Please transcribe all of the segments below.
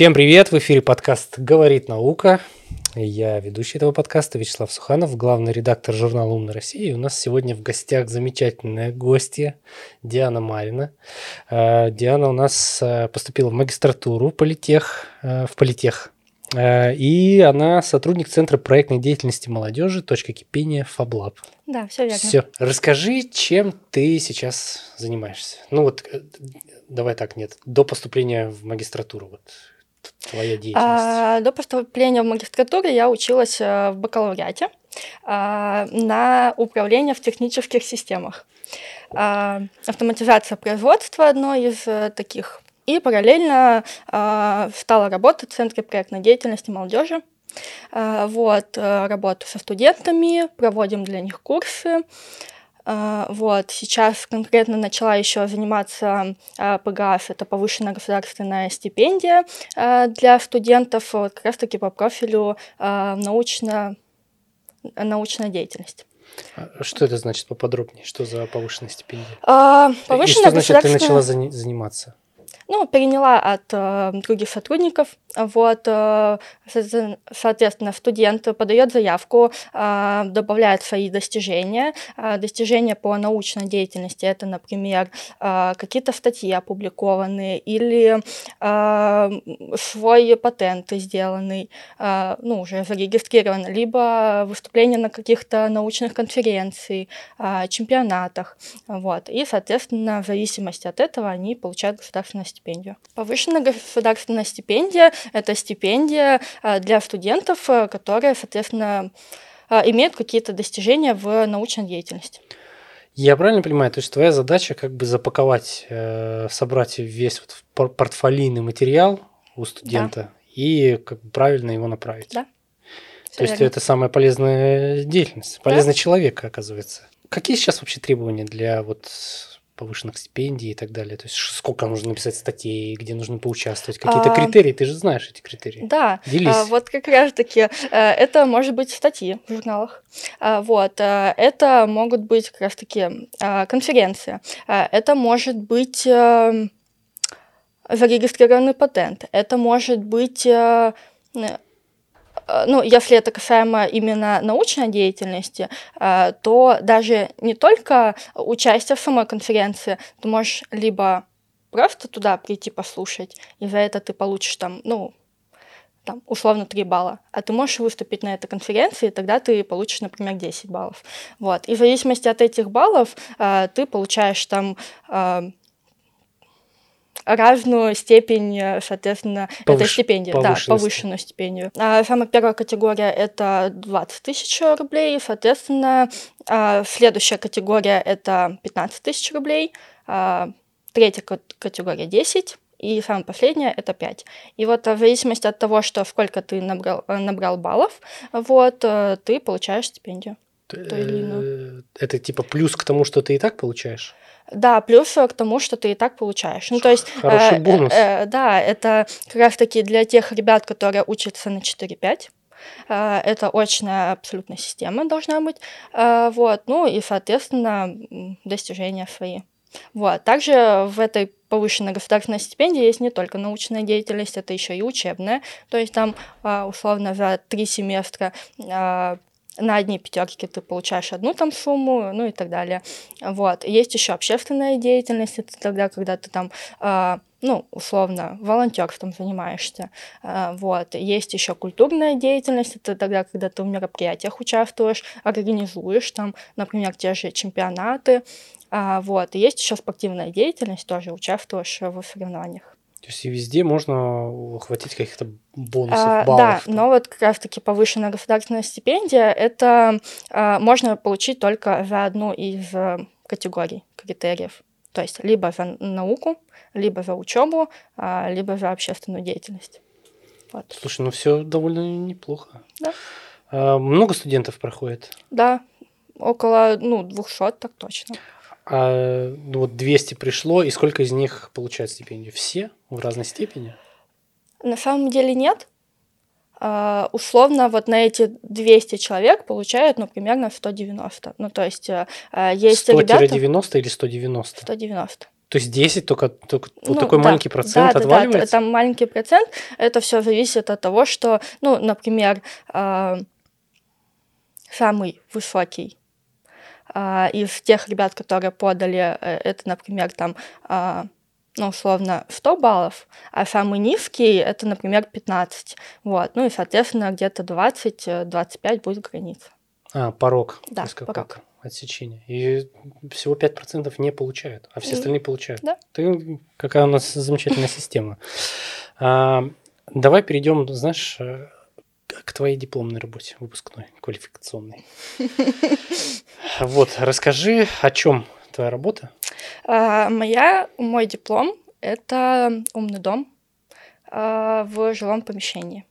Всем привет! В эфире подкаст «Говорит наука». Я ведущий этого подкаста Вячеслав Суханов, главный редактор журнала «Умная Россия». И у нас сегодня в гостях замечательная гостья Диана Марина. Э, Диана у нас э, поступила в магистратуру политех, э, в политех. И она сотрудник Центра проектной деятельности молодежи «Точка кипения ФАБЛАБ». Да, все верно. Все. Расскажи, чем ты сейчас занимаешься? Ну вот, давай так, нет, до поступления в магистратуру. Вот твоя деятельность? А, до поступления в магистратуру я училась э, в бакалавриате а, на управление в технических системах. А, автоматизация производства одной из а, таких. И параллельно а, стала работать в Центре проектной деятельности молодежи. А, вот, работаю со студентами, проводим для них курсы. А, вот, сейчас конкретно начала еще заниматься а, ПГАС, это повышенная государственная стипендия а, для студентов вот, как раз-таки по профилю научно, научная деятельность. Что это значит поподробнее? Что за повышенная стипендия? А, повышенная И что значит, ты начала заниматься? Ну, переняла от э, других сотрудников. Вот, э, соответственно, студент подает заявку, э, добавляет свои достижения. Э, достижения по научной деятельности это, например, э, какие-то статьи опубликованные или э, свой патент сделанный, э, ну, уже зарегистрирован, либо выступление на каких-то научных конференциях, э, чемпионатах. Вот. И, соответственно, в зависимости от этого они получают государственное стипендию. Повышенная государственная стипендия — это стипендия а, для студентов, а, которые, соответственно, а, имеют какие-то достижения в научной деятельности. Я правильно понимаю, то есть твоя задача как бы запаковать, э, собрать весь вот портфолийный материал у студента да. и как бы правильно его направить. Да. То есть это самая полезная деятельность, полезный да. человек, оказывается. Какие сейчас вообще требования для вот повышенных стипендий и так далее? То есть сколько нужно написать статей, где нужно поучаствовать? Какие-то а, критерии, ты же знаешь эти критерии. Да, Делись. А, вот как раз-таки э, это может быть статьи в журналах. А, вот, э, это могут быть как раз-таки а, конференции. А, это может быть эм, зарегистрированный патент. Это может быть ну, если это касаемо именно научной деятельности, э, то даже не только участие в самой конференции, ты можешь либо просто туда прийти послушать, и за это ты получишь там, ну, там, условно 3 балла, а ты можешь выступить на этой конференции, и тогда ты получишь, например, 10 баллов. Вот. И в зависимости от этих баллов э, ты получаешь там разную степень, э, соответственно, Повыш... этой стипендии. Да, повышенную стипендию. А самая первая категория — это 20 тысяч рублей, соответственно, а, следующая категория — это 15 тысяч рублей, а, третья категория — 10, и самая последняя это 5. И вот в зависимости от того, что сколько ты набрал, набрал баллов, вот, э, ты получаешь стипендию. Э, это типа плюс к тому, что ты и так получаешь? Да, плюс к тому, что ты и так получаешь. Ну, то есть, Хороший э, бонус. Э, э, да, это как раз-таки для тех ребят, которые учатся на 4-5. Э, это очная абсолютно система должна быть. Э, вот, ну и, соответственно, достижения свои. Вот. Также в этой повышенной государственной стипендии есть не только научная деятельность, это еще и учебная. То есть там э, условно за три семестра на одни пятерки ты получаешь одну там сумму, ну и так далее. Вот. Есть еще общественная деятельность, это тогда, когда ты там э, ну, условно, волонтерством занимаешься. Э, вот. Есть еще культурная деятельность, это тогда, когда ты в мероприятиях участвуешь, организуешь там, например, те же чемпионаты. Э, вот. И есть еще спортивная деятельность, тоже участвуешь в соревнованиях. То есть и везде можно ухватить каких-то бонусов, а, баллов. Да, но вот как раз-таки повышенная государственная стипендия, это а, можно получить только за одну из а, категорий, критериев. То есть либо за науку, либо за учебу, а, либо за общественную деятельность. Вот. Слушай, ну все довольно неплохо. Да. А, много студентов проходит? Да, около ну, 200, так точно. А ну, вот 200 пришло, и сколько из них получают стипендию? Все в разной степени? На самом деле нет. Uh, условно вот на эти 200 человек получают, ну, примерно 190. Ну, то есть uh, есть 100 ребята... 90 или 190? 190. То есть 10 только, только ну, вот такой да, маленький процент да, отваливается? Да, да, там маленький процент. Это все зависит от того, что, ну, например, э, самый высокий э, из тех ребят, которые подали, э, это, например, там, э, ну, условно, 100 баллов, а самый низкий это, например, 15. Вот. Ну и, соответственно, где-то 20-25 будет граница. А, порог. Да, порог. Как? отсечения. И всего 5% не получают, а все остальные получают. Да. Ты, какая у нас замечательная система. А, давай перейдем, знаешь, э, к твоей дипломной работе, выпускной, квалификационной. Вот, расскажи, о чем твоя работа? А, моя, мой диплом – это умный дом а, в жилом помещении.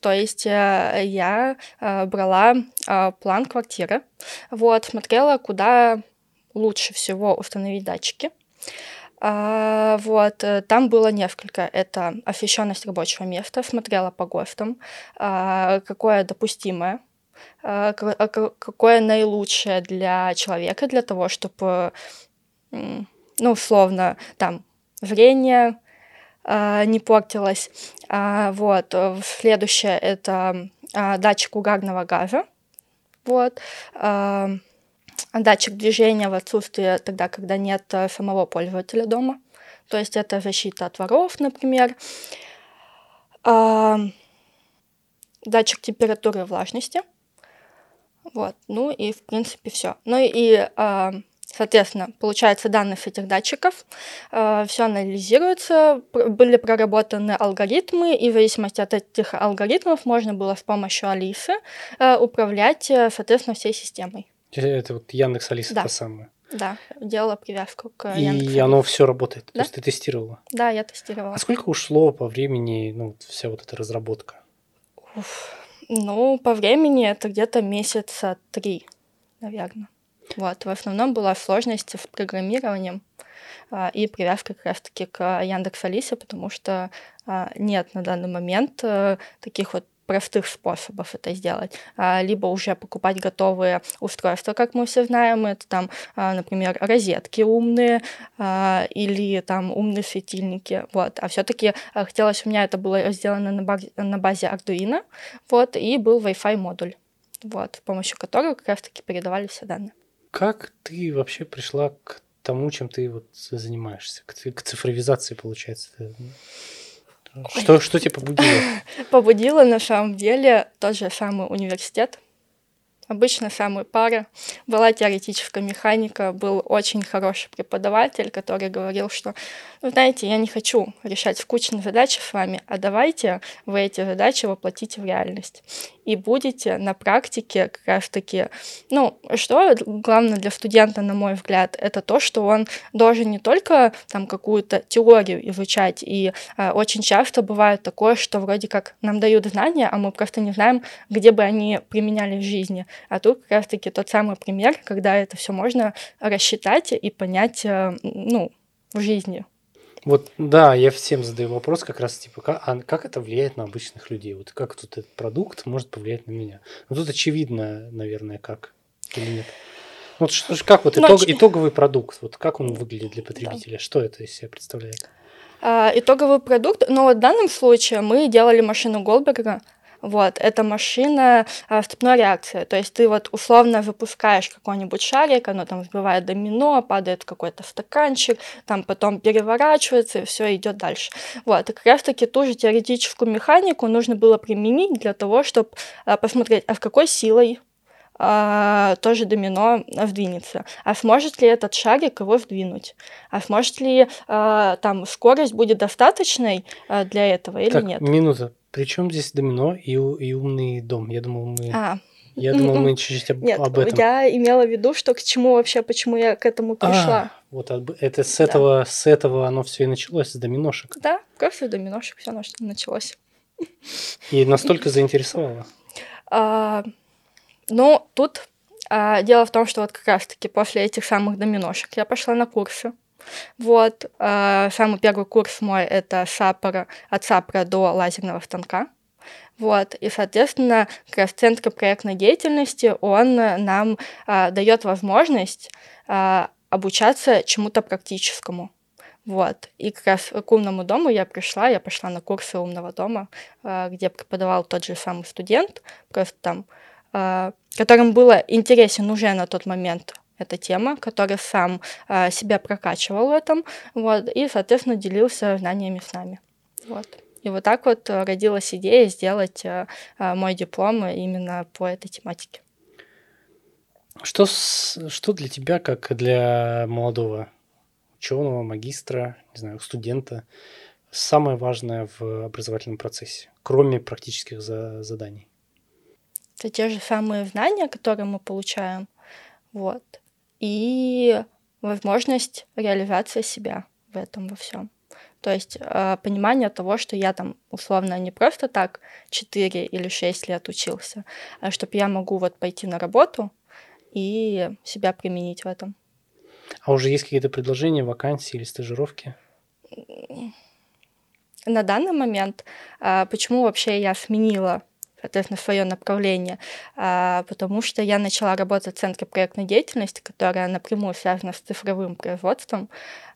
То есть э, я э, брала э, план квартиры, вот, смотрела, куда лучше всего установить датчики. А, вот, там было несколько. Это освещенность рабочего места, смотрела по ГОСТам, а, какое допустимое, а, какое наилучшее для человека, для того, чтобы, ну, условно, там, зрение, а, не портилась. А, вот. Следующее это а, датчик угарного газа. Вот. Датчик движения в отсутствии тогда, когда нет самого пользователя дома. То есть это защита от воров, например. Датчик температуры и влажности. Вот. Ну и, в принципе, все. Ну и Соответственно, получаются данные с этих датчиков, э, все анализируется, были проработаны алгоритмы, и в зависимости от этих алгоритмов можно было с помощью Алисы э, управлять, э, соответственно, всей системой. Это вот Яндекс Алиса да. та самая. Да, делала привязку к И Яндекс оно все работает. Да? То есть ты тестировала? Да, я тестировала. А сколько ушло по времени, ну, вся вот эта разработка? Уф. Ну, по времени это где-то месяца три, наверное. Вот, в основном была сложность с программированием а, и привязка как раз-таки к Яндекс Алисе, потому что а, нет на данный момент а, таких вот простых способов это сделать. А, либо уже покупать готовые устройства, как мы все знаем, это там, а, например, розетки умные а, или там умные светильники, вот. А все-таки хотелось у меня это было сделано на базе, Arduino, вот, и был Wi-Fi модуль, вот, с помощью которого как раз-таки передавали все данные. Как ты вообще пришла к тому, чем ты вот занимаешься, к цифровизации, получается? Что, что тебя побудило? Побудило на самом деле тот же самый университет, обычно самые пары. Была теоретическая механика, был очень хороший преподаватель, который говорил, что, ну, знаете, я не хочу решать скучные задачи с вами, а давайте вы эти задачи воплотите в реальность. И будете на практике как раз-таки, ну, что главное для студента, на мой взгляд, это то, что он должен не только там какую-то теорию изучать, и э, очень часто бывает такое, что вроде как нам дают знания, а мы просто не знаем, где бы они применяли в жизни. А тут как раз-таки тот самый пример, когда это все можно рассчитать и понять, э, ну, в жизни. Вот, да, я всем задаю вопрос как раз, типа, как, а как это влияет на обычных людей? Вот как тут этот продукт может повлиять на меня? Ну, тут очевидно, наверное, как или нет. Вот что, как вот итог, Но... итоговый продукт, вот как он выглядит для потребителя? Да. Что это из себя представляет? А, итоговый продукт, ну, вот в данном случае мы делали машину Голдберга, вот, это машина а, вступной реакции. То есть ты вот условно выпускаешь какой-нибудь шарик, оно там сбивает домино, падает в какой-то стаканчик, там потом переворачивается, и все идет дальше. Вот, и как раз-таки ту же теоретическую механику нужно было применить для того, чтобы а, посмотреть, а с какой силой а, тоже домино сдвинется. А сможет ли этот шарик его сдвинуть? А сможет ли а, там скорость будет достаточной а, для этого или так, нет? Минута. Причем здесь домино и, и умный дом? Я думал, мы... А, я думал, мы чуть-чуть об, Нет, об этом. Я имела в виду, что к чему вообще, почему я к этому пришла. А, вот это с этого, да. с этого оно все и началось, с доминошек. Да, с доминошек все началось. И настолько заинтересовало. А, ну, тут а, дело в том, что вот как раз-таки после этих самых доминошек я пошла на курсы. Вот, э, самый первый курс мой — это сапора, от сапора до лазерного станка. Вот, и, соответственно, как раз Центр проектной деятельности, он нам э, дает возможность э, обучаться чему-то практическому. Вот. И как раз к умному дому я пришла, я пошла на курсы умного дома, э, где преподавал тот же самый студент, просто там, э, которым было интересен уже на тот момент эта тема, который сам э, себя прокачивал в этом, вот, и, соответственно, делился знаниями с нами. Вот. И вот так вот родилась идея сделать мой диплом именно по этой тематике. Что, что для тебя, как для молодого ученого, магистра, не знаю, студента, самое важное в образовательном процессе, кроме практических за заданий? Это те же самые знания, которые мы получаем, вот, и возможность реализации себя в этом во всем. То есть э, понимание того, что я там условно не просто так 4 или 6 лет учился, а чтобы я могу вот пойти на работу и себя применить в этом. А уже есть какие-то предложения, вакансии или стажировки? На данный момент, а, почему вообще я сменила соответственно, свое направление, а, потому что я начала работать в Центре проектной деятельности, которая напрямую связана с цифровым производством,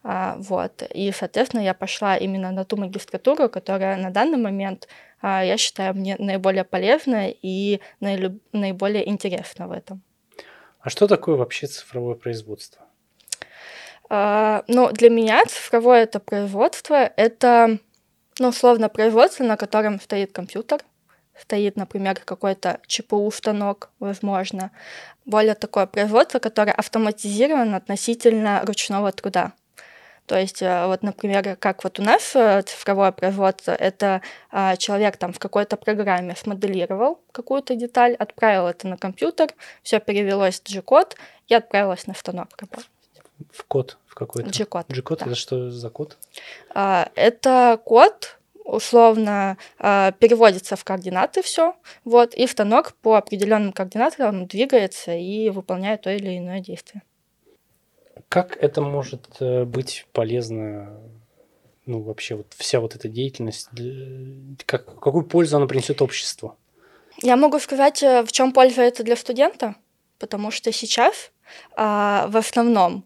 а, вот, и, соответственно, я пошла именно на ту магистратуру, которая на данный момент, я считаю, мне наиболее полезная и наиболее интересна в этом. А что такое вообще цифровое производство? А, ну, для меня цифровое это производство, это, ну, условно, производство, на котором стоит компьютер, стоит, например, какой-то ЧПУ-станок, возможно. Более такое производство, которое автоматизировано относительно ручного труда. То есть, э, вот, например, как вот у нас э, цифровое производство, это а, человек там в какой-то программе смоделировал какую-то деталь, отправил это на компьютер, все перевелось в G-код и отправилось на станок работать в код в какой-то? G-код. G-код да. это что за код? А, это код, условно а, переводится в координаты все, вот, и станок по определенным координатам двигается и выполняет то или иное действие. Как это может э, быть полезно, ну, вообще, вот вся вот эта деятельность, как, какую пользу она принесет обществу? Я могу сказать, э, в чем польза это для студента, потому что сейчас а, в основном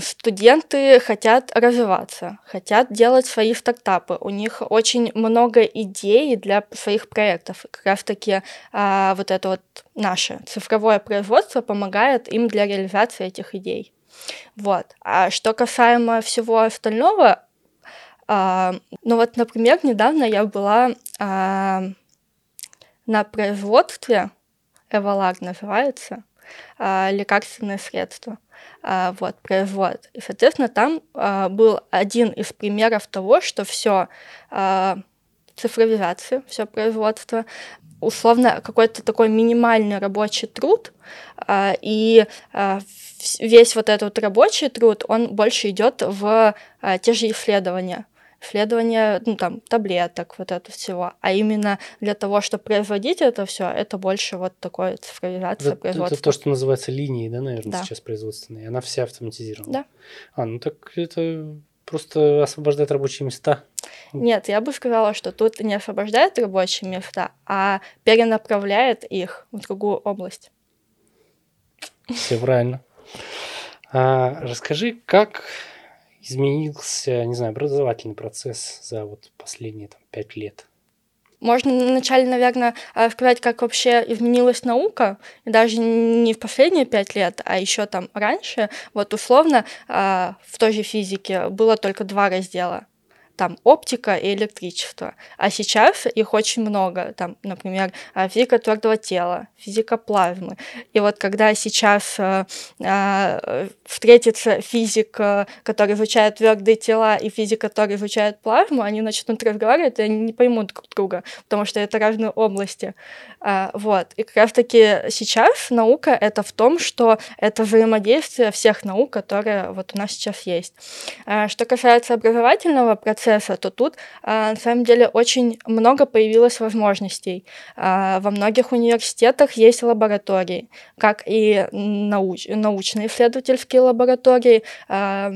студенты хотят развиваться, хотят делать свои стартапы. У них очень много идей для своих проектов. Как раз таки а, вот это вот наше цифровое производство помогает им для реализации этих идей. Вот. А что касаемо всего остального, а, ну вот, например, недавно я была а, на производстве, Эвалар называется, а, лекарственные средства. А, вот, производ. И, соответственно, там а, был один из примеров того, что все цифровизация, все производство, условно какой-то такой минимальный рабочий труд, и весь вот этот рабочий труд, он больше идет в те же исследования исследование, ну, там, таблеток, вот это всего. А именно для того, чтобы производить это все, это больше вот такой цифровизация это, производства. Это то, что называется линией, да, наверное, да. сейчас производственной. Она вся автоматизирована. Да. А, ну так это просто освобождает рабочие места. Нет, я бы сказала, что тут не освобождает рабочие места, а перенаправляет их в другую область. Все правильно. А, расскажи, как изменился, не знаю, образовательный процесс за вот последние там, пять лет? Можно вначале, наверное, э, сказать, как вообще изменилась наука, и даже не в последние пять лет, а еще там раньше. Вот условно э, в той же физике было только два раздела там оптика и электричество. А сейчас их очень много. Там, например, а, физика твердого тела, физика плазмы. И вот когда сейчас э, э, встретится физик, э, который изучает твердые тела, и физик, который изучает плазму, они начнут разговаривать, и они не поймут друг друга, потому что это разные области. Э, вот. И как раз-таки сейчас наука — это в том, что это взаимодействие всех наук, которые вот у нас сейчас есть. Э, что касается образовательного процесса, процесса, то тут а, на самом деле очень много появилось возможностей. А, во многих университетах есть лаборатории, как и науч научные исследовательские лаборатории, а,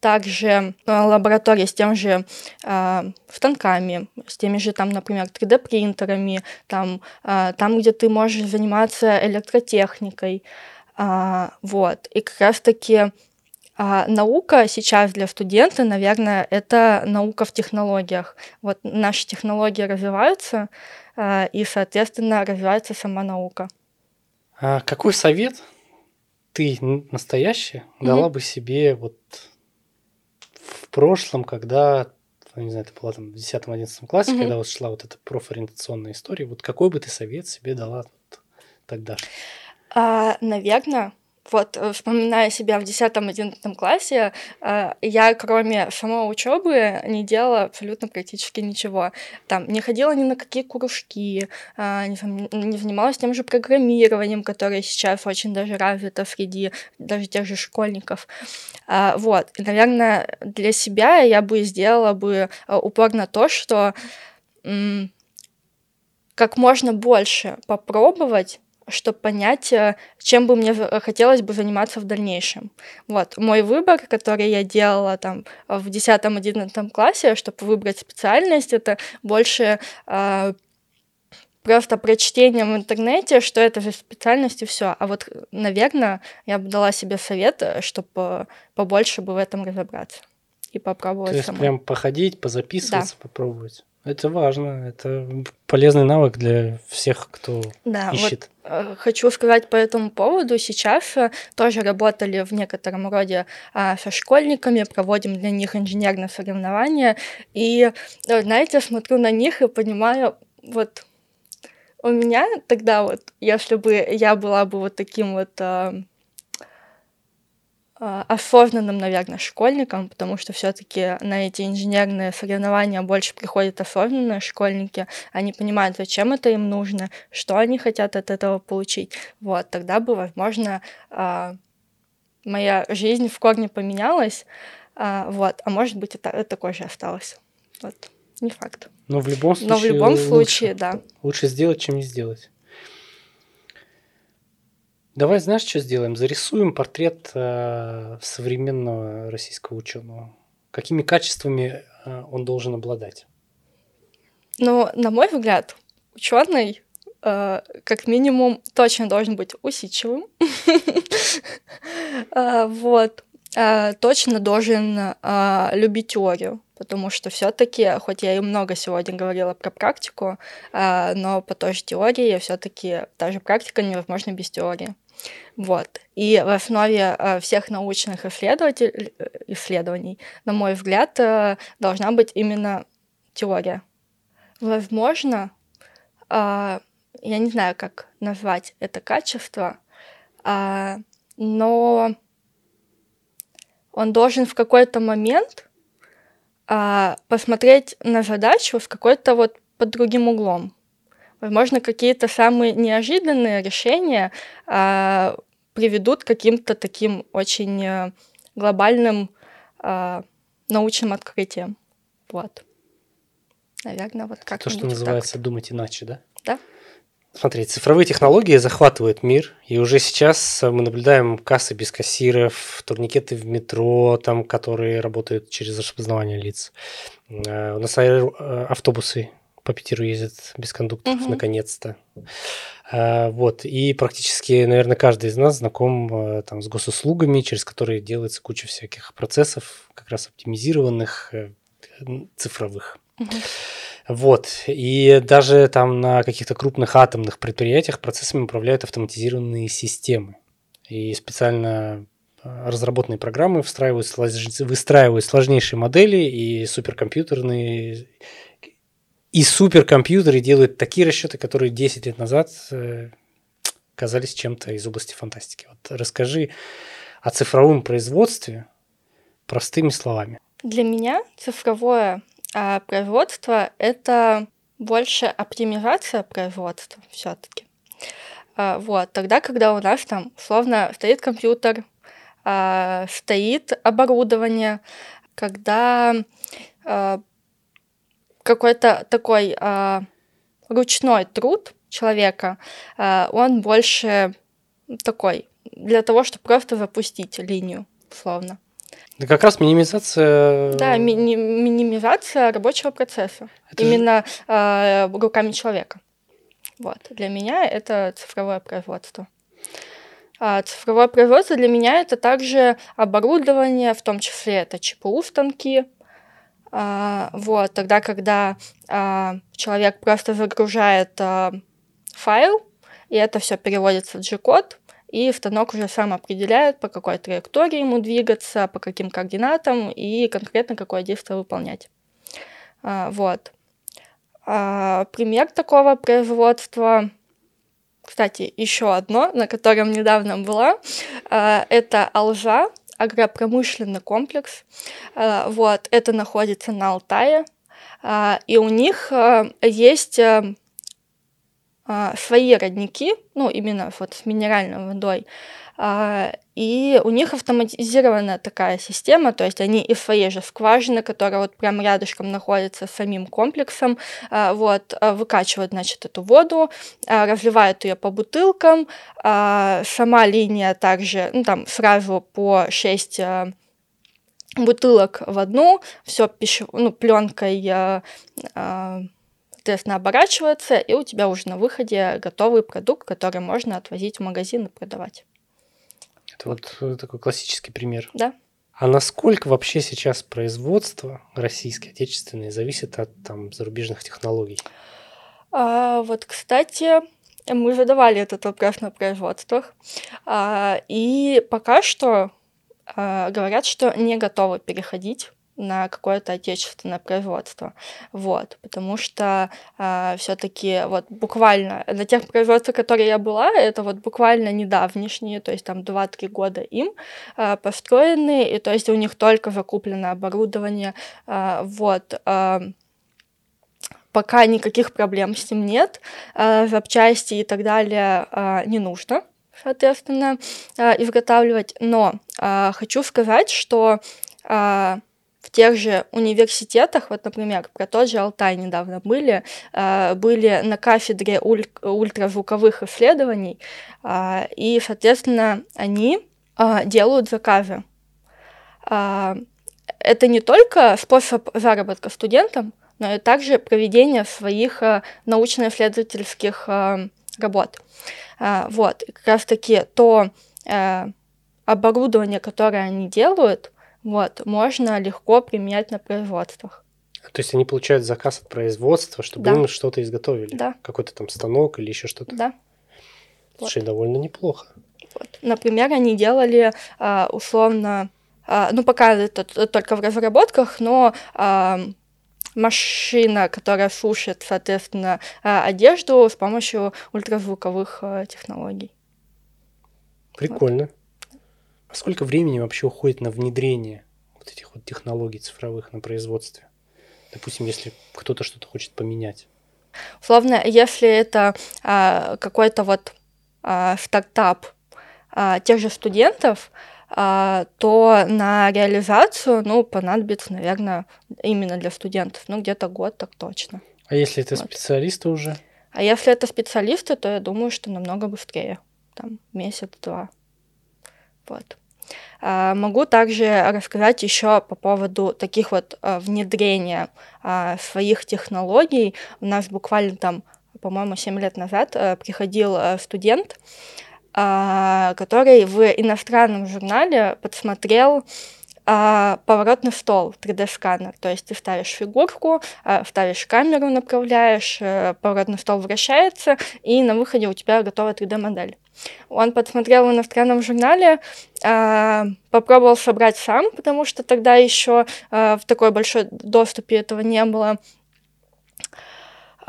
также лаборатории с тем же э, станками, с теми же, там, например, 3D-принтерами, там, там, где ты можешь заниматься электротехникой. Вот. И как раз-таки А наука сейчас для студента, наверное, это наука в технологиях. Вот наши технологии развиваются, а, и, соответственно, развивается сама наука. А какой совет ты настоящая дала mm-hmm. бы себе вот в прошлом, когда, не знаю, ты была там в 10-11 классе, mm-hmm. когда вот шла вот эта профориентационная история, вот какой бы ты совет себе дала вот тогда? А, наверное, вот, э, вспоминая себя в 10-11 классе, э, я, кроме самой учебы, не делала абсолютно практически ничего. Там, не ходила ни на какие кружки, э, не занималась тем же программированием, которое сейчас очень даже развито среди даже тех же школьников. Вот, и, наверное, для себя я бы сделала бы упор на то, что как можно больше попробовать чтобы понять, э, чем бы мне хотелось бы заниматься в дальнейшем. Вот, мой выбор, который я делала там в 10-11 классе, чтобы выбрать специальность, это больше э, просто прочтением в интернете, что это за специальность и все. А вот, наверное, я бы дала себе совет, э, чтобы побольше бы в этом разобраться и попробовать. То есть самой. прям походить, позаписываться, да. попробовать. Это важно, это полезный навык для всех, кто да, ищет. Вот, э, хочу сказать по этому поводу. Сейчас э, тоже работали в некотором роде а, со школьниками, проводим для них инженерные соревнования. И, э, знаете, смотрю на них и понимаю, вот у меня тогда вот, если бы я была бы вот таким вот а, осознанным, наверное, школьникам, потому что все-таки на эти инженерные соревнования больше приходят осознанные школьники, они понимают, зачем это им нужно, что они хотят от этого получить. Вот, тогда бы, возможно, а, моя жизнь в корне поменялась, а, вот, а может быть, это, такое же осталось. Вот, не факт. Но в любом случае, Но в любом случае, да. Лучше сделать, чем не сделать. Давай, знаешь, что сделаем? Зарисуем портрет э, современного российского ученого. Какими качествами э, он должен обладать? Ну, на мой взгляд, ученый э, как минимум точно должен быть усидчивым. Э, вот. Э, точно должен э, любить теорию, потому что все-таки, хоть я и много сегодня говорила про практику, но по той же теории все-таки даже практика невозможна без теории. Вот. И в основе э, всех научных э, исследований, на мой взгляд, э, должна быть именно теория. Возможно, я не знаю, как назвать это качество, но он должен в какой-то момент посмотреть на задачу с какой-то вот под другим углом. Возможно, какие-то самые неожиданные решения а, приведут к каким-то таким очень э, глобальным а, научным открытиям. Вот. Наверное, вот как То, что называется так. думать иначе, да? Да. Смотри, цифровые технологии захватывают мир, и уже сейчас мы наблюдаем кассы без кассиров, турникеты в метро, там, которые работают через распознавание лиц. Э, у нас э, автобусы по Питеру ездят без кондукторов, угу. наконец-то. А, вот, и практически, наверное, каждый из нас знаком а, там, с госуслугами, через которые делается куча всяких процессов, как раз оптимизированных, э, цифровых. Угу. Вот, и даже там на каких-то крупных атомных предприятиях процессами управляют автоматизированные системы. И специально а, разработанные программы встраивают, выстраивают сложнейшие модели и суперкомпьютерные и суперкомпьютеры делают такие расчеты, которые 10 лет назад э, казались чем-то из области фантастики. Вот расскажи о цифровом производстве простыми словами. Для меня цифровое а, производство это больше оптимизация производства все-таки. А, вот, тогда, когда у нас там словно стоит компьютер, а, стоит оборудование, когда а, какой-то такой э, ручной труд человека, э, он больше такой для того, чтобы просто запустить линию, словно. Да как раз минимизация... Да, ми- минимизация рабочего процесса. Это Именно же... э, руками человека. Вот. Для меня это цифровое производство. А цифровое производство для меня это также оборудование, в том числе это ЧПУ станки. А, вот, тогда, когда а, человек просто загружает а, файл, и это все переводится в G-код, и станок уже сам определяет, по какой траектории ему двигаться, по каким координатам и конкретно какое действие выполнять. А, вот. А, пример такого производства, кстати, еще одно, на котором недавно была, а, это Алжа, агропромышленный комплекс. А, вот, это находится на Алтае, а, и у них а, есть свои родники, ну, именно вот с минеральной водой, и у них автоматизированная такая система, то есть они из своей же скважины, которая вот прям рядышком находится с самим комплексом, а, вот, выкачивают, значит, эту воду, разливают ее по бутылкам, сама линия также, ну, там сразу по 6 бутылок в одну, все пищев... ну, пленкой соответственно, оборачивается, и у тебя уже на выходе готовый продукт, который можно отвозить в магазин и продавать. Это вот э, такой классический пример. Да. А насколько вообще сейчас производство российское, отечественное, зависит от там, зарубежных технологий? А, вот, кстати, мы задавали этот вопрос на производствах, а, и пока что а, говорят, что не готовы переходить на какое-то отечественное производство. Вот, потому что э, все-таки вот буквально на тех производствах, которые я была, это вот буквально недавнешние, то есть там 2-3 года им э, построены, и то есть у них только закуплено оборудование. Э, вот. Э, пока никаких проблем с ним нет, э, запчасти и так далее э, не нужно соответственно, изготавливать. Но э, хочу сказать, что в тех же университетах, вот, например, про тот же Алтай недавно были, э, были на кафедре уль- ультразвуковых исследований, э, и, соответственно, они э, делают заказы. Это не только способ заработка студентам, но и также проведение своих научно-исследовательских работ. Вот, как раз-таки то оборудование, которое они делают, вот, можно легко применять на производствах. То есть они получают заказ от производства, чтобы да. им что-то изготовили? Да. Какой-то там станок или еще что-то? Да. Слушай, вот. довольно неплохо. Вот. Например, они делали а, условно, а, ну пока это только в разработках, но а, машина, которая сушит, соответственно, одежду с помощью ультразвуковых технологий. Прикольно. Вот. А сколько времени вообще уходит на внедрение вот этих вот технологий цифровых на производстве? Допустим, если кто-то что-то хочет поменять. Условно, если это а, какой-то вот а, стартап а, тех же студентов, а, то на реализацию, ну, понадобится, наверное, именно для студентов, ну, где-то год так точно. А если это вот. специалисты уже? А если это специалисты, то я думаю, что намного быстрее, там, месяц-два. Вот. А, могу также рассказать еще по поводу таких вот а, внедрения а, своих технологий. У нас буквально там, по-моему, 7 лет назад приходил студент, который в иностранном журнале подсмотрел поворотный стол 3D-сканер. То есть ты ставишь фигурку, ставишь камеру, направляешь, э, поворотный стол вращается, и на выходе у тебя готовая 3D-модель. Он подсмотрел в иностранном журнале, э, попробовал собрать сам, потому что тогда еще э, в такой большой доступе этого не было.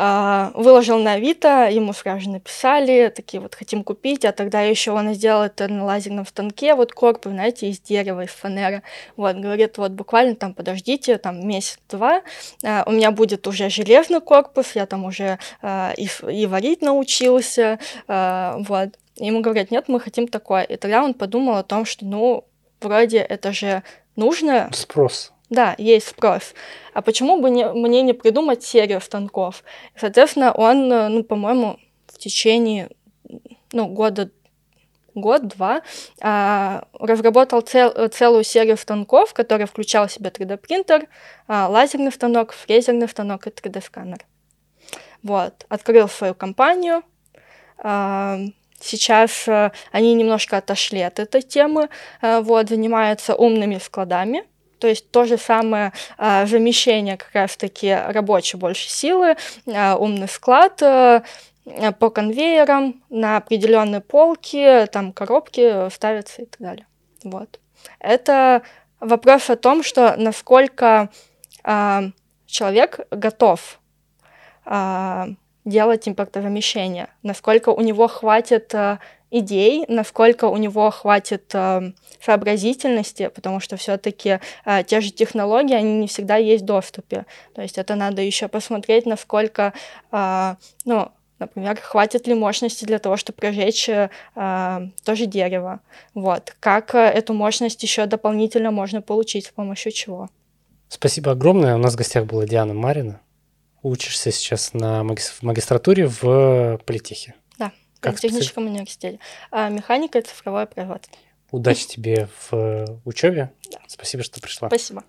Uh, выложил на Авито, ему сразу же написали, такие вот хотим купить, а тогда еще он сделал это на лазерном станке, вот корпус, знаете, из дерева, из фанеры. Вот, говорит, вот буквально там подождите, там месяц-два, uh, у меня будет уже железный корпус, я там уже uh, и, и варить научился, вот. Ему говорят, нет, мы хотим такое. И тогда он подумал о том, что, ну, вроде это же нужно. Спрос. Да, есть спрос. А почему бы не, мне не придумать серию станков? Соответственно, он, ну, по-моему, в течение ну, года год-два, а, разработал цел, целую серию станков, которые включал в себя 3D-принтер, а, лазерный станок, фрезерный станок и 3D-сканер. Вот. Открыл свою компанию, а, сейчас э, они немножко отошли от этой темы, э, вот, занимаются умными складами, то есть то же самое а, замещение как раз-таки рабочей больше силы, а, умный склад а, по конвейерам на определенные полки, там коробки ставятся и так далее. Вот. Это вопрос о том, что насколько а, человек готов а, делать импортозамещение, насколько у него хватит а, идей, насколько у него хватит э, сообразительности, потому что все-таки э, те же технологии, они не всегда есть в доступе. То есть это надо еще посмотреть, насколько, э, ну, например, хватит ли мощности для того, чтобы прожечь э, тоже дерево. Вот. Как э, эту мощность еще дополнительно можно получить, с помощью чего. Спасибо огромное. У нас в гостях была Диана Марина. Учишься сейчас на магистратуре в политехе. Как в техническом университете. А механика и цифровое производство. Удачи тебе в учебе. Да. Спасибо, что пришла. Спасибо.